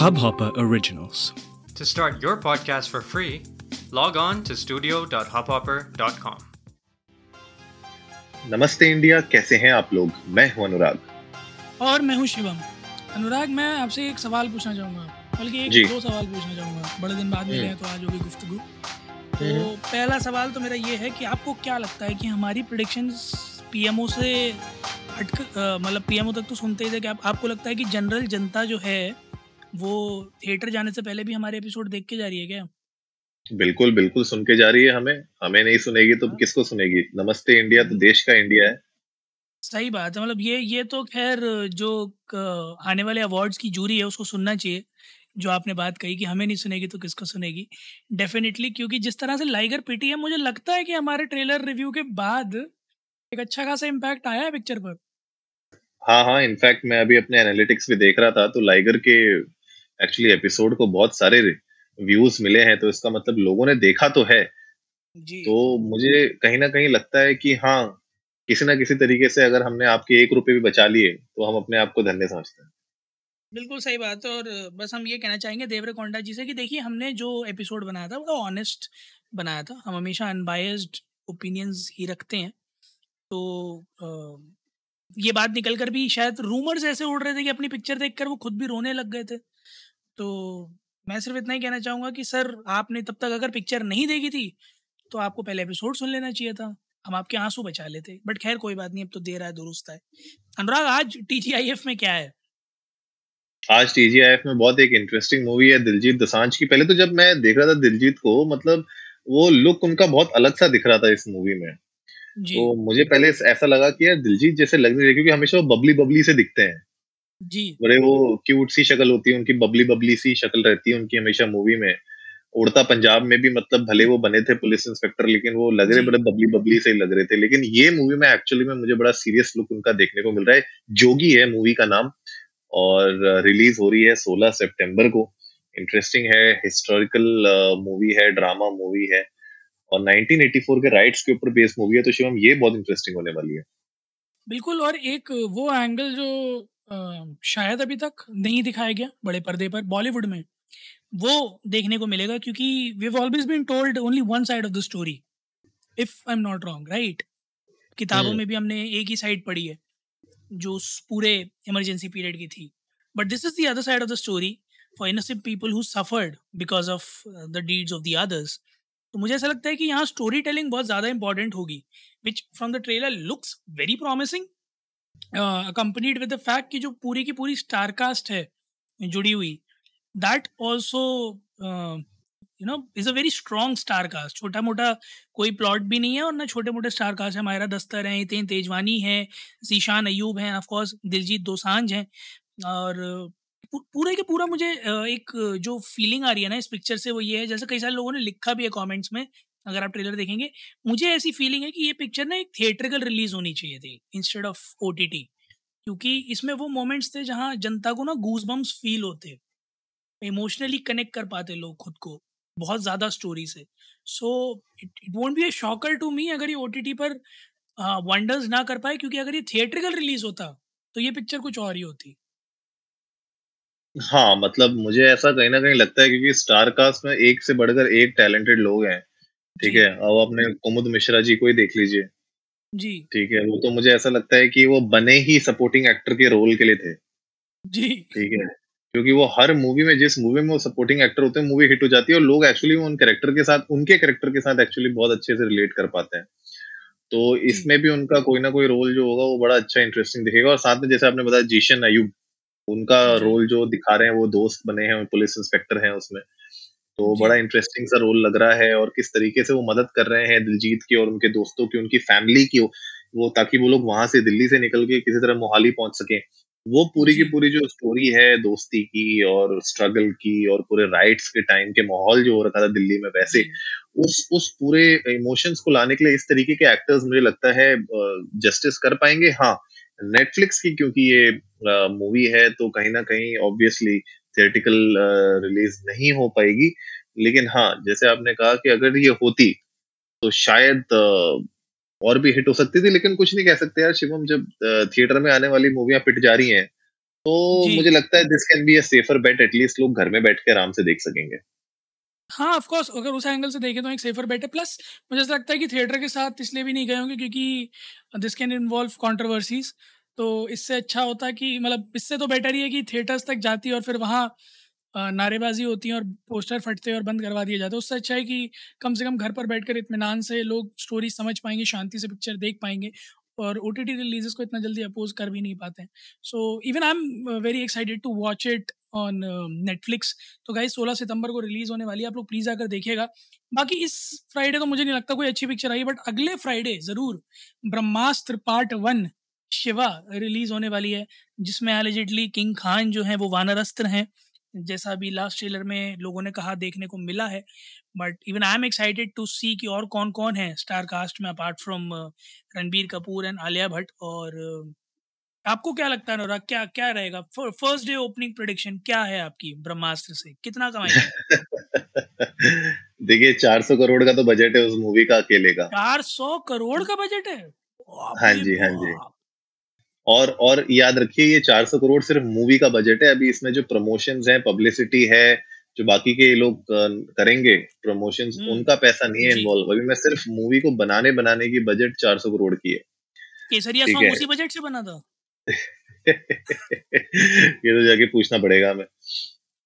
Hubhopper Originals. To start your podcast for free, log on to studio.hubhopper.com. नमस्ते India कैसे हैं आप लोग? मैं हूँ अनुराग। और मैं हूँ शिवम। अनुराग मैं आपसे एक सवाल पूछना चाहूँगा। बल्कि एक दो सवाल पूछना चाहूँगा। बड़े दिन बाद मिले हैं तो आज होगी गुफ्तगू। तो हम्म। पहला सवाल तो मेरा ये है कि आपको क्या लगता है कि हमारी प्रिडिक्शंस पीएमओ से हट मतलब पीएमओ तक तो सुनते ही थे कि आप, आपको लगता है कि जनरल जनता जो है वो थिएटर जाने से पहले भी हमारे एपिसोड देख के जा रही है क्या? बिल्कुल बिल्कुल सुन के जा रही है हमें। हमें नहीं सुनेगी तो किसको सुनेगी? नमस्ते इंडिया तो देश का इंडिया है। सही बात है मतलब ये ये तो खैर जो आने वाले अवार्ड्स की जूरी है उसको सुनना चाहिए। जो आपने बात कही कि हमें नहीं सुनेगी तो किसको सुनेगी? डेफिनेटली क्योंकि जिस तरह से लाइगर पिटी है मुझे लगता है कि हमारे ट्रेलर रिव्यू के बाद एक अच्छा खासा इम्पैक्ट आया है पिक्चर पर। हाँ हाँ इनफैक्ट मैं अभी अपने एनालिटिक्स भी देख रहा था तो लाइगर के एक्चुअली एपिसोड को बहुत सारे व्यूज़ मिले हैं तो इसका मतलब लोगों ने देखा तो है। जी। तो मुझे कहीं ना कहीं लगता है कि हाँ किसी ना किसी तरीके से अगर हमने आपके एक रुपए भी बचा लिए तो हम अपने आप को धन्य समझते हैं। बिल्कुल सही बात है और बस हम ये कहना चाहेंगे देवरे कोंडा जी से कि देखिए हमने जो एपिसोड बनाया था वो ऑनेस्ट बनाया था। हम हमेशा अनबायस्ड ओपिनियंस ही रखते हैं। तो अ, ये बात निकल कर भी शायद रूमर्स ऐसे उड़ रहे थे कि अपनी पिक्चर देखकर वो खुद भी रोने लग गए थे। तो मैं सिर्फ़ इतना ही कहना चाहूँगा कि सर आपने तब तक अगर पिक्चर नहीं देखी थी तो आपको पहले एपिसोड सुन लेना चाहिए था। हम आपके आँसू बचा लेते। बट खैर कोई बात नहीं अब तो देर है दुरुस्त है। अनुराग आज टी में क्या है? आज टीजीआईएफ में बहुत एक इंटरेस्टिंग मूवी है दिलजीत दोसांझ की। पहले तो जब मैं देख रहा था दिलजीत को मतलब वो लुक उनका बहुत अलग सा दिख रहा था इस मूवी में। जी। तो मुझे पहले ऐसा लगा कि यार दिलजीत जैसे लग नहीं रहे क्योंकि हमेशा वो बबली बबली से दिखते हैं। जी। बड़े वो क्यूट सी शक्ल होती है उनकी बबली बबली सी शक्ल रहती है उनकी हमेशा मूवी में। उड़ता पंजाब में भी मतलब भले वो बने थे पुलिस इंस्पेक्टर लेकिन वो लग रहे बड़े बबली बबली से ही लग रहे थे। लेकिन ये मूवी में एक्चुअली में मुझे बड़ा सीरियस लुक उनका देखने को मिल रहा है। जोगी है मूवी का नाम और रिलीज़ हो रही है 16 सितंबर को। इंटरेस्टिंग है हिस्टोरिकल मूवी है ड्रामा मूवी है। और 1984 के राइट्स के ऊपर बेस्ड मूवी है तो शिवम ये बहुत इंटरेस्टिंग होने वाली है। बिल्कुल और एक वो एंगल जो अ, शायद अभी तक नहीं दिखाया गया बड़े पर्दे पर बॉलीवुड में। वो देखने को मिलेगा क्योंकि we have always been told only one side of the story if I am not wrong right किताबों हम्म। में भी हमने एक ही साइड पढ़ी है जो उस पूरे इमरजेंसी पीरियड की थी। But this is the other side of the story for innocent people who suffered because of the deeds of the others तो मुझे ऐसा लगता है कि यहाँ स्टोरी टेलिंग बहुत ज़्यादा इंपॉर्टेंट होगी which from the trailer looks very promising accompanied with the fact कि जो पूरी की पूरी स्टार कास्ट है, जुड़ी हुई। That also you know is a very strong star cast छोटा मोटा कोई प्लॉट भी नहीं है और ना छोटे मोटे स्टार कास्ट है। मायरा दस्तर हैं हितेन तेजवानी है जीशान अयूब हैं ऑफकोर्स दिलजीत दोसांझ हैं। और पूरे के पूरा मुझे एक जो फीलिंग आ रही है ना इस पिक्चर से वो ये है। जैसे कई सारे लोगों ने लिखा भी है कमेंट्स में अगर आप ट्रेलर देखेंगे, मुझे ऐसी फीलिंग है कि ये पिक्चर ना एक थिएट्रिकल रिलीज़ होनी चाहिए थी इंस्टेड ऑफ़ ओटीटी क्योंकि इसमें वो मोमेंट्स थे जहाँ जनता को ना गूज बम्स फील होते इमोशनली कनेक्ट कर पाते लोग खुद को, बहुत ज़्यादा स्टोरी से so it it won't be a shocker to me अगर ये ओटीटी पर वंडर्स ना कर पाए, क्योंकि अगर ये थिएट्रिकल रिलीज़ होता तो ये पिक्चर कुछ और ही होती। हाँ मतलब मुझे ऐसा कहीं ना कहीं लगता है क्योंकि स्टार कास्ट में एक से बढ़कर एक टैलेंटेड लोग हैं। ठीक जी। है अब अपने कुमुद मिश्रा जी को ही देख लीजिए। जी। ठीक है वो तो मुझे ऐसा लगता है कि वो बने ही सपोर्टिंग एक्टर के रोल के लिए थे। जी। ठीक है क्योंकि वो हर मूवी में जिस मूवी में वो सपोर्टिंग एक्टर होते हैं मूवी हिट हो जाती है और लोग एक्चुअली उन कैरेक्टर के साथ उनके कैरेक्टर के साथ एक्चुअली बहुत अच्छे से रिलेट कर पाते हैं। तो इसमें भी उनका कोई ना कोई रोल जो होगा वो बड़ा अच्छा इंटरेस्टिंग दिखेगा। और साथ में जैसे आपने बताया जीशन अयूब उनका जी। रोल जो दिखा रहे हैं वो दोस्त बने हैं पुलिस इंस्पेक्टर हैं उसमें। तो जी। बड़ा इंटरेस्टिंग सा रोल लग रहा है और किस तरीके से वो मदद कर रहे हैं दिलजीत की और उनके दोस्तों की उनकी फैमिली की वो ताकि वो लोग वहाँ से दिल्ली से निकल के किसी तरह मोहाली पहुँच सके वो पूरी की जी। पूरी जो स्टोरी है दोस्ती की और स्ट्रगल की और पूरे राइट्स के टाइम के माहौल जो हो रखा था दिल्ली में वैसे जी। उस उस पूरे इमोशंस को लाने के लिए इस तरीके के एक्टर्स मुझे लगता है जस्टिस कर पाएँगे हाँ नेटफ्लिक्स की क्योंकि ये मूवी है तो कहीं ना कहीं ऑब्वियसली थिएटिकल रिलीज़ नहीं हो पाएगी। लेकिन हाँ जैसे आपने कहा कि अगर ये होती तो शायद और भी हिट हो सकती थी लेकिन कुछ नहीं कह सकते यार शिवम। जब थिएटर में आने वाली मूवियाँ पिट जा रही हैं तो मुझे लगता है this can be a safer bet at least लोग घर में बैठ के आराम से देख सकेंगे। हाँ ऑफ़ कोर्स अगर उस एंगल से देखें तो एक सेफर बेट है। प्लस मुझे ऐसा लगता है कि थिएटर के साथ इसलिए भी नहीं गए होंगे क्योंकि दिस कैन इन्वॉल्व कंट्रोवर्सीज तो इससे अच्छा होता कि मतलब इससे तो बेटर ही है कि थिएटर्स तक जाती और फिर वहाँ नारेबाजी होती है और पोस्टर फटते हैं और बंद करवा दिए जाते हैं। उससे अच्छा है कि कम से कम घर पर बैठकर इत्मीनान से लोग स्टोरी समझ पाएँगे, शांति से पिक्चर देख पाएँगे और ओ टी रिलीजेस को इतना जल्दी अपोज कर भी नहीं पाते हैं। So even I am very excited to watch it on Netflix तो गाइस 16 सितंबर को रिलीज़ होने वाली है। आप लोग प्लीज़ आकर देखिएगा। बाकी इस फ्राइडे तो मुझे नहीं लगता कोई अच्छी पिक्चर आई बट अगले फ्राइडे ज़रूर Brahmastra part one Shiva release होने वाली है जिसमें एलिजिडली किंग खान जो है वो वानरस्त्र हैं। जैसा अभी लास्ट ट्रेलर में लोगों ने कहा देखने को मिला है। But even I am excited to see कि और कौन कौन है स्टार कास्ट में apart from Ranbir Kapoor and Alia Bhatt. और uh, आपको क्या लगता है अनुराग क्या क्या रहेगा? फ़र्स्ट डे ओपनिंग प्रोडिक्शन क्या है आपकी ब्रह्मास्त्र से? कितना कमाएगी देखिए 400 करोड़ का तो बजट है उस मूवी का अकेले का। चार सौ करोड़ का बजट है? हाँ जी, हाँ जी। और और याद रखिए ये 400 करोड़ सिर्फ़ मूवी का बजट है। अभी इसमें जो प्रमोशंस है पब्लिसिटी है जो बाकी के लोग करेंगे प्रमोशंस हम्म, उनका पैसा नहीं है इन्वॉल्व अभी मैं सिर्फ़ मूवी को बनाने बनाने की बजट 400 करोड़ की है। केसरिया सॉन्ग उसी बजट से बना था? ये तो जाके पूछना पड़ेगा हमें।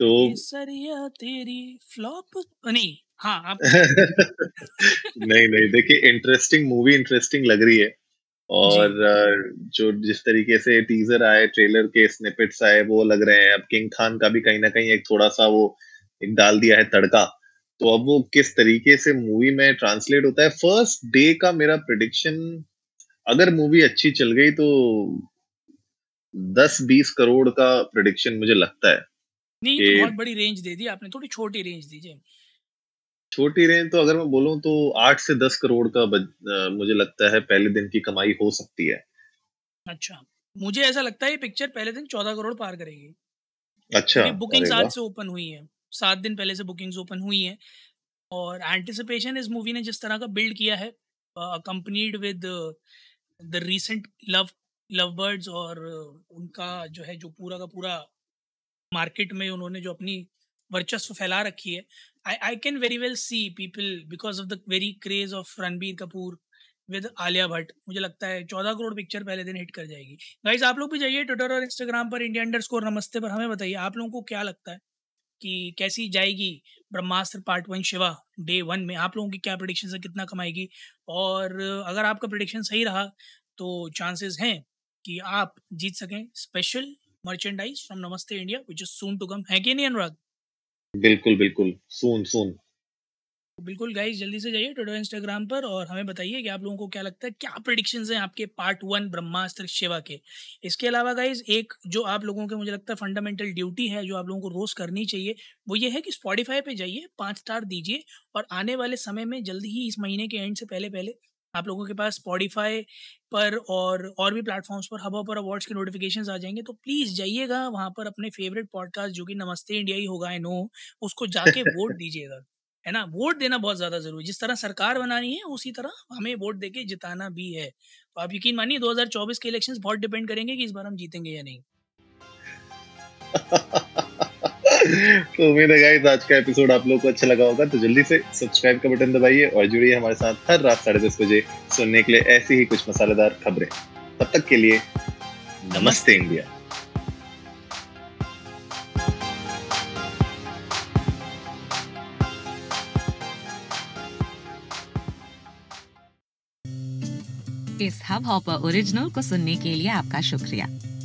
तो केसरिया तेरी फ्लॉप नहीं हाँ आप नहीं नहीं देखिए इंटरेस्टिंग मूवी इंटरेस्टिंग लग रही है। और जो जिस तरीके से टीजर आए ट्रेलर के स्निपेट्स आए वो लग रहे हैं। अब किंग खान का भी कहीं ना कहीं एक थोड़ा सा वो एक डाल दिया है तड़का। तो अब वो किस तरीके से मूवी में ट्रांसलेट होता है? फ़र्स्ट डे का मेरा प्रिडिक्शन अगर मूवी अच्छी चल गई तो दस बीस करोड़ का प्रिडिक्शन मुझे लगता है नहीं तो बहुत बड़ी रेंज दे दी आपने थोड़ी छोटी रेंज दीजिए। छोटी रेंज तो अगर मैं बोलूँ तो आठ से दस करोड़ का बज, अ, मुझे लगता है पहले दिन की कमाई हो सकती है। अच्छा मुझे ऐसा लगता है ये पिक्चर पहले दिन चौदह करोड़ पार करेगी। अच्छा बुकिंग्स अरे आज से ओपन हुई है सात दिन पहले से बुकिंग्स ओपन हुई हैं और एंटिसिपेशन इस मूवी ने जिस तरह का बिल्ड किया है accompanied with the recent love love birds और उनका जो है जो पूरा का पूरा मार्केट में उन्होंने जो अपनी वर्चस्व फैला रखी है। I I can very well see people because of the very craze of Ranbir Kapoor with Alia Bhatt मुझे लगता है चौदह करोड़ पिक्चर पहले दिन हिट कर जाएगी। गाइज़ आप लोग भी जाइए ट्विटर और इंस्टाग्राम पर इंडिया अंडर स्कोर नमस्ते पर हमें बताइए, आप लोगों को क्या लगता है कि कैसी जाएगी Brahmastra part one Shiva day one में? आप लोगों की क्या प्रिडिक्शन है, कितना कमाएगी? और अगर आपका प्रिडिक्शन सही रहा तो चांसेस हैं कि आप जीत सकें। Special merchandise from Namaste India which is soon to come है कि नहीं, अनुराग? बिल्कुल बिल्कुल। सुन सुन। बिल्कुल गाइस जल्दी से जाइए ट्विटर इंस्टाग्राम पर और हमें बताइए कि आप लोगों को क्या लगता है, क्या प्रिडिक्शंस हैं आपके पार्ट वन ब्रह्मास्त्र शिवा के? इसके अलावा गाइस एक जो आप लोगों के मुझे लगता है फंडामेंटल ड्यूटी है, जो आप लोगों को रोज करनी चाहिए, वो ये है कि स्पॉटिफाई पे जाइए, पाँच स्टार दीजिए और आने वाले समय में जल्दी ही इस महीने के एंड से पहले पहले आप लोगों के पास स्पॉटिफाई पर और और भी प्लेटफॉर्म्स पर हवा पर अवार्ड्स के नोटिफिकेशंस आ जाएँगे तो प्लीज़ जाइएगा वहाँ पर अपने फेवरेट पॉडकास्ट जो कि नमस्ते इंडिया ही होगा आई नो उसको जाके वोट दीजिएगा है ना? वोट देना बहुत ज़्यादा ज़रूरी जिस तरह सरकार बनानी है उसी तरह हमें वोट देके जिताना भी है। तो आप यकीन मानिए 2024 के इलेक्शंस बहुत डिपेंड करेंगे कि इस बार हम जीतेंगे या नहीं। तो उम्मीद है गाइस आज का एपिसोड आप लोगों को अच्छा लगा होगा तो जल्दी से सब्सक्राइब का बटन दबाइए और जुड़िए हमारे साथ हर रात साढ़े दस बजे सुनने के लिए ऐसी ही कुछ मसालेदार खबरें। तब तक के लिए, नमस्ते इंडिया। इस हब हॉपर ओरिजिनल को सुनने के लिए आपका शुक्रिया।